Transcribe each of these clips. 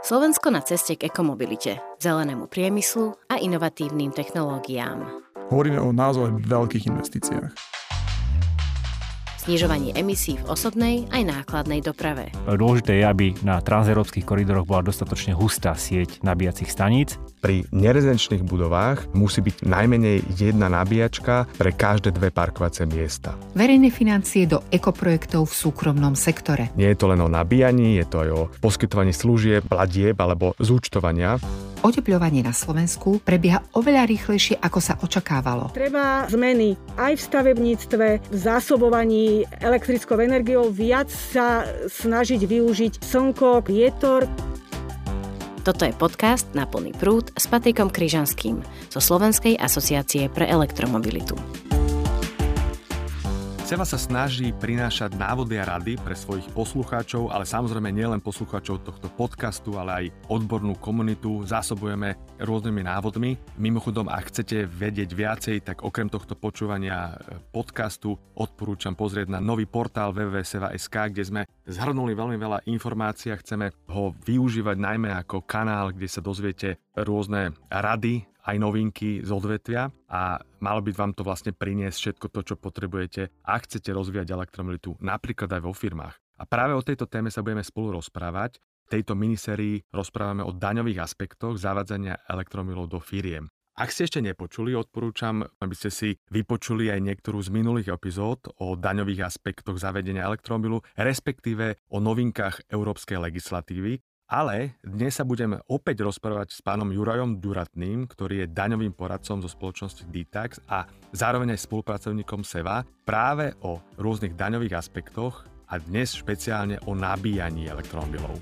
Slovensko na ceste k ekomobilite, zelenému priemyslu a inovatívnym technológiám. Hovoríme o naozaj veľkých investíciách znižovaní emisí v osobnej aj nákladnej doprave. Dôležité je, aby na transeurópskych koridoroch bola dostatočne hustá sieť nabíjacích staníc. Pri nerezidenčných budovách musí byť najmenej jedna nabíjačka pre každé dve parkovacie miesta. Verejné financie do ekoprojektov v súkromnom sektore. Nie je to len o nabíjaní, je to aj o poskytovaní služieb, platieb alebo zúčtovania. Otepľovanie na Slovensku prebieha oveľa rýchlejšie, ako sa očakávalo. Treba zmeny aj v stavebníctve, v zásobovaní elektrickou energiou, viac sa snažiť využiť slnko, vietor. Toto je podcast na plný prúd s Patrikom Kryžanským zo Slovenskej asociácie pre elektromobilitu. Seva sa snaží prinášať návody a rady pre svojich poslucháčov, ale samozrejme nielen poslucháčov tohto podcastu, ale aj odbornú komunitu zásobujeme rôznymi návodmi. Mimochodom, ak chcete vedieť viacej, tak okrem tohto počúvania e, podcastu odporúčam pozrieť na nový portál www.seva.sk, kde sme zhrnuli veľmi veľa informácií a chceme ho využívať najmä ako kanál, kde sa dozviete rôzne rady aj novinky z odvetvia a malo by vám to vlastne priniesť všetko to, čo potrebujete, ak chcete rozvíjať elektromobilitu napríklad aj vo firmách. A práve o tejto téme sa budeme spolu rozprávať. V tejto minisérii rozprávame o daňových aspektoch zavádzania elektromobilov do firiem. Ak ste ešte nepočuli, odporúčam, aby ste si vypočuli aj niektorú z minulých epizód o daňových aspektoch zavedenia elektromobilu, respektíve o novinkách európskej legislatívy, ale dnes sa budeme opäť rozprávať s pánom Jurajom Duratným, ktorý je daňovým poradcom zo spoločnosti Ditax a zároveň aj spolupracovníkom SEVA práve o rôznych daňových aspektoch a dnes špeciálne o nabíjaní elektromobilov.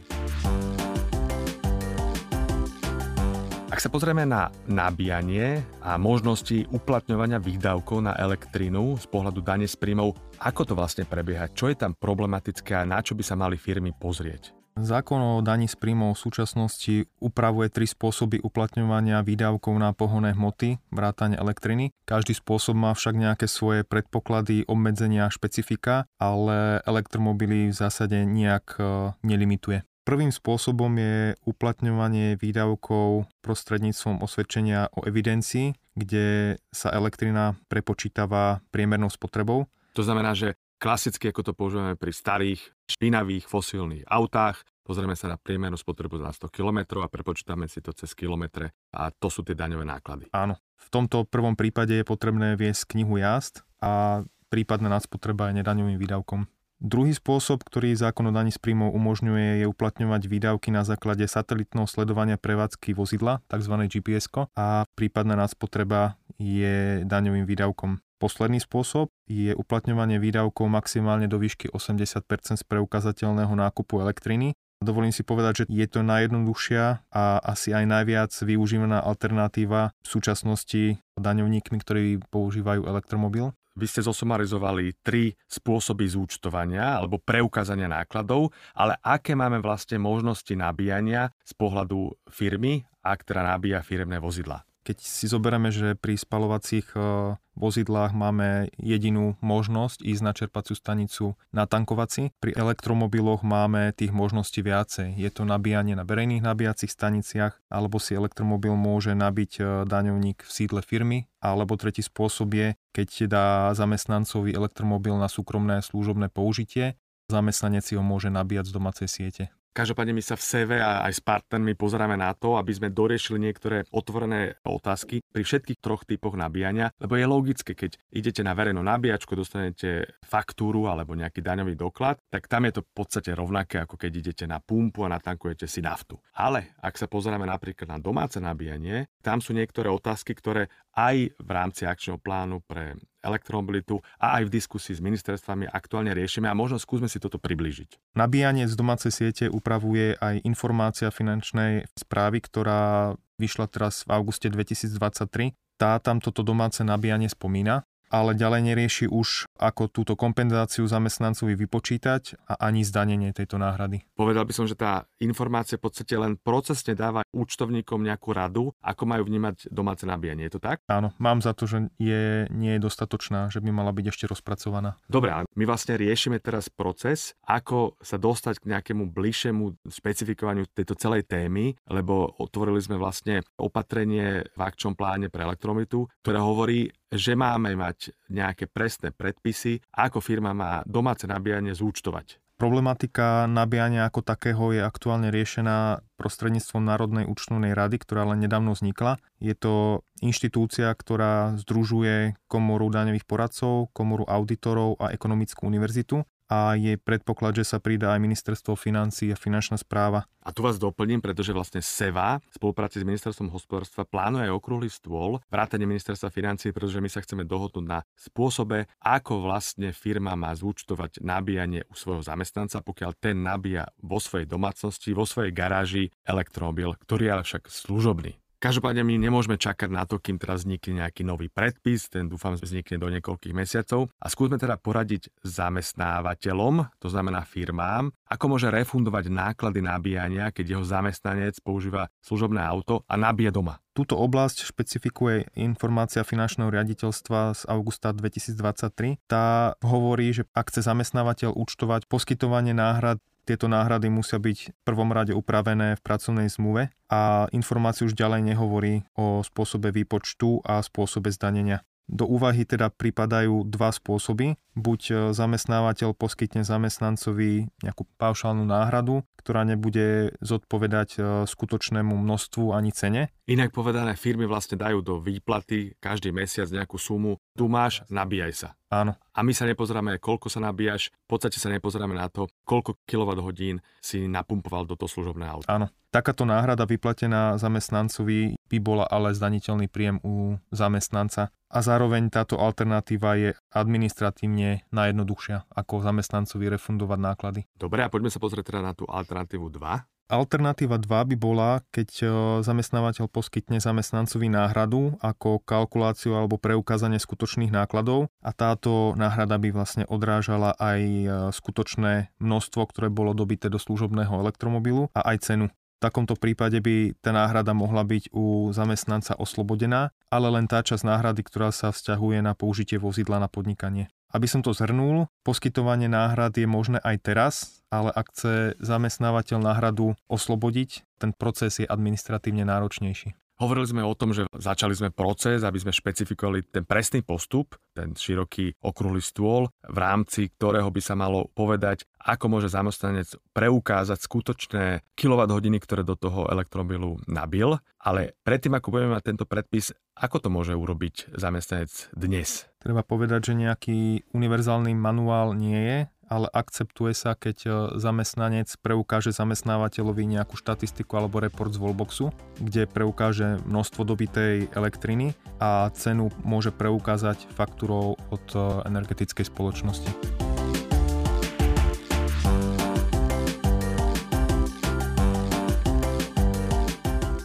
Ak sa pozrieme na nabíjanie a možnosti uplatňovania výdavkov na elektrínu z pohľadu dane z príjmov, ako to vlastne prebieha, čo je tam problematické a na čo by sa mali firmy pozrieť? Zákon o daní z príjmov v súčasnosti upravuje tri spôsoby uplatňovania výdavkov na pohonné hmoty, vrátane elektriny. Každý spôsob má však nejaké svoje predpoklady, obmedzenia a špecifika, ale elektromobily v zásade nejak e, nelimituje. Prvým spôsobom je uplatňovanie výdavkov prostredníctvom osvedčenia o evidencii, kde sa elektrina prepočítava priemernou spotrebou. To znamená, že klasicky, ako to používame pri starých, špinavých, fosílnych autách. Pozrieme sa na priemernú spotrebu za 100 km a prepočítame si to cez kilometre a to sú tie daňové náklady. Áno. V tomto prvom prípade je potrebné viesť knihu jazd a prípadná nadspotreba je nedaňovým výdavkom. Druhý spôsob, ktorý zákon o daní z príjmov umožňuje, je uplatňovať výdavky na základe satelitného sledovania prevádzky vozidla, tzv. GPS, a prípadná nadspotreba je daňovým výdavkom. Posledný spôsob je uplatňovanie výdavkov maximálne do výšky 80 z preukazateľného nákupu elektriny. Dovolím si povedať, že je to najjednoduchšia a asi aj najviac využívaná alternatíva v súčasnosti daňovníkmi, ktorí používajú elektromobil. Vy ste zosumarizovali tri spôsoby zúčtovania alebo preukázania nákladov, ale aké máme vlastne možnosti nabíjania z pohľadu firmy, ak teda nabíja firemné vozidla? Keď si zoberieme, že pri spalovacích e, vozidlách máme jedinú možnosť ísť na čerpaciu stanicu na tankovací, pri elektromobiloch máme tých možností viacej. Je to nabíjanie na verejných nabíjacích staniciach, alebo si elektromobil môže nabiť e, daňovník v sídle firmy, alebo tretí spôsob je, keď dá zamestnancovi elektromobil na súkromné služobné použitie, zamestnanec si ho môže nabíjať z domácej siete. Každopádne my sa v CV a aj s partnermi pozeráme na to, aby sme doriešili niektoré otvorené otázky pri všetkých troch typoch nabíjania, lebo je logické, keď idete na verejnú nabíjačku, dostanete faktúru alebo nejaký daňový doklad, tak tam je to v podstate rovnaké, ako keď idete na pumpu a natankujete si naftu. Ale ak sa pozeráme napríklad na domáce nabíjanie, tam sú niektoré otázky, ktoré aj v rámci akčného plánu pre elektromobilitu a aj v diskusii s ministerstvami aktuálne riešime a možno skúsme si toto priblížiť. Nabíjanie z domácej siete upravuje aj informácia finančnej správy, ktorá vyšla teraz v auguste 2023. Tá tam toto domáce nabíjanie spomína. Ale ďalej nerieši už, ako túto kompenzáciu zamestnancovi vypočítať a ani zdanenie tejto náhrady. Povedal by som, že tá informácia v podstate len procesne dáva účtovníkom nejakú radu, ako majú vnímať domáce nabíjanie. Je to tak? Áno, mám za to, že je, nie je dostatočná, že by mala byť ešte rozpracovaná. Dobre, ale my vlastne riešime teraz proces, ako sa dostať k nejakému bližšiemu špecifikovaniu tejto celej témy, lebo otvorili sme vlastne opatrenie v akčnom pláne pre elektromitu, ktoré hovorí, že máme mať nejaké presné predpisy, ako firma má domáce nabíjanie zúčtovať. Problematika nabíjania ako takého je aktuálne riešená prostredníctvom Národnej účtovnej rady, ktorá len nedávno vznikla. Je to inštitúcia, ktorá združuje komoru daňových poradcov, komoru auditorov a ekonomickú univerzitu a je predpoklad, že sa pridá aj ministerstvo financí a finančná správa. A tu vás doplním, pretože vlastne SEVA v spolupráci s ministerstvom hospodárstva plánuje okrúhly stôl, vrátane ministerstva financí, pretože my sa chceme dohodnúť na spôsobe, ako vlastne firma má zúčtovať nabíjanie u svojho zamestnanca, pokiaľ ten nabíja vo svojej domácnosti, vo svojej garáži elektromobil, ktorý je ale však služobný. Každopádne my nemôžeme čakať na to, kým teraz vznikne nejaký nový predpis, ten dúfam vznikne do niekoľkých mesiacov a skúsme teda poradiť zamestnávateľom, to znamená firmám, ako môže refundovať náklady nabíjania, keď jeho zamestnanec používa služobné auto a nabije doma. Túto oblasť špecifikuje informácia finančného riaditeľstva z augusta 2023. Tá hovorí, že ak chce zamestnávateľ účtovať poskytovanie náhrad tieto náhrady musia byť v prvom rade upravené v pracovnej zmluve a informáciu už ďalej nehovorí o spôsobe výpočtu a spôsobe zdanenia. Do úvahy teda pripadajú dva spôsoby. Buď e, zamestnávateľ poskytne zamestnancovi nejakú paušálnu náhradu, ktorá nebude zodpovedať e, skutočnému množstvu ani cene. Inak povedané, firmy vlastne dajú do výplaty každý mesiac nejakú sumu. Tu máš, nabíjaj sa. Áno. A my sa nepozeráme, koľko sa nabíjaš, v podstate sa nepozeráme na to, koľko kWh si napumpoval do toho služobného auta. Áno. Takáto náhrada vyplatená zamestnancovi by bola ale zdaniteľný príjem u zamestnanca a zároveň táto alternatíva je administratívne najjednoduchšia, ako zamestnancovi refundovať náklady. Dobre, a poďme sa pozrieť teda na tú alternatívu 2. Alternatíva 2 by bola, keď e, zamestnávateľ poskytne zamestnancovi náhradu ako kalkuláciu alebo preukázanie skutočných nákladov a táto náhrada by vlastne odrážala aj e, skutočné množstvo, ktoré bolo dobité do služobného elektromobilu a aj cenu. V takomto prípade by tá náhrada mohla byť u zamestnanca oslobodená, ale len tá časť náhrady, ktorá sa vzťahuje na použitie vozidla na podnikanie. Aby som to zhrnul, poskytovanie náhrad je možné aj teraz, ale ak chce zamestnávateľ náhradu oslobodiť, ten proces je administratívne náročnejší. Hovorili sme o tom, že začali sme proces, aby sme špecifikovali ten presný postup, ten široký okrúhly stôl, v rámci ktorého by sa malo povedať, ako môže zamestnanec preukázať skutočné kWh, ktoré do toho elektromobilu nabil. Ale predtým, ako budeme mať tento predpis, ako to môže urobiť zamestnanec dnes? Treba povedať, že nejaký univerzálny manuál nie je, ale akceptuje sa, keď e, zamestnanec preukáže zamestnávateľovi nejakú štatistiku alebo report z Volboxu, kde preukáže množstvo dobitej elektriny a cenu môže preukázať faktúrou od e, energetickej spoločnosti.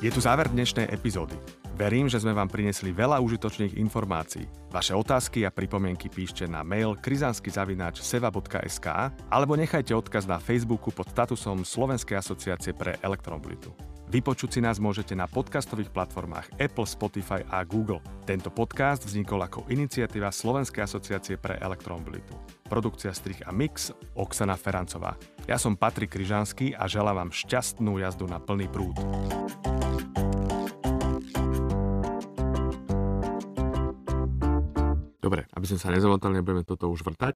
Je tu záver dnešnej epizódy. Verím, že sme vám prinesli veľa užitočných informácií. Vaše otázky a pripomienky píšte na mail krizanskyzavináč.seva.sk alebo nechajte odkaz na Facebooku pod statusom Slovenskej asociácie pre elektromobilitu. Vypočuť si nás môžete na podcastových platformách Apple, Spotify a Google. Tento podcast vznikol ako iniciatíva Slovenskej asociácie pre elektromobilitu. Produkcia strich a mix Oksana Ferancová. Ja som Patrik Kryžanský a želám vám šťastnú jazdu na plný prúd. Dobre, aby sme sa nezamotal, nebudeme toto už vrtať.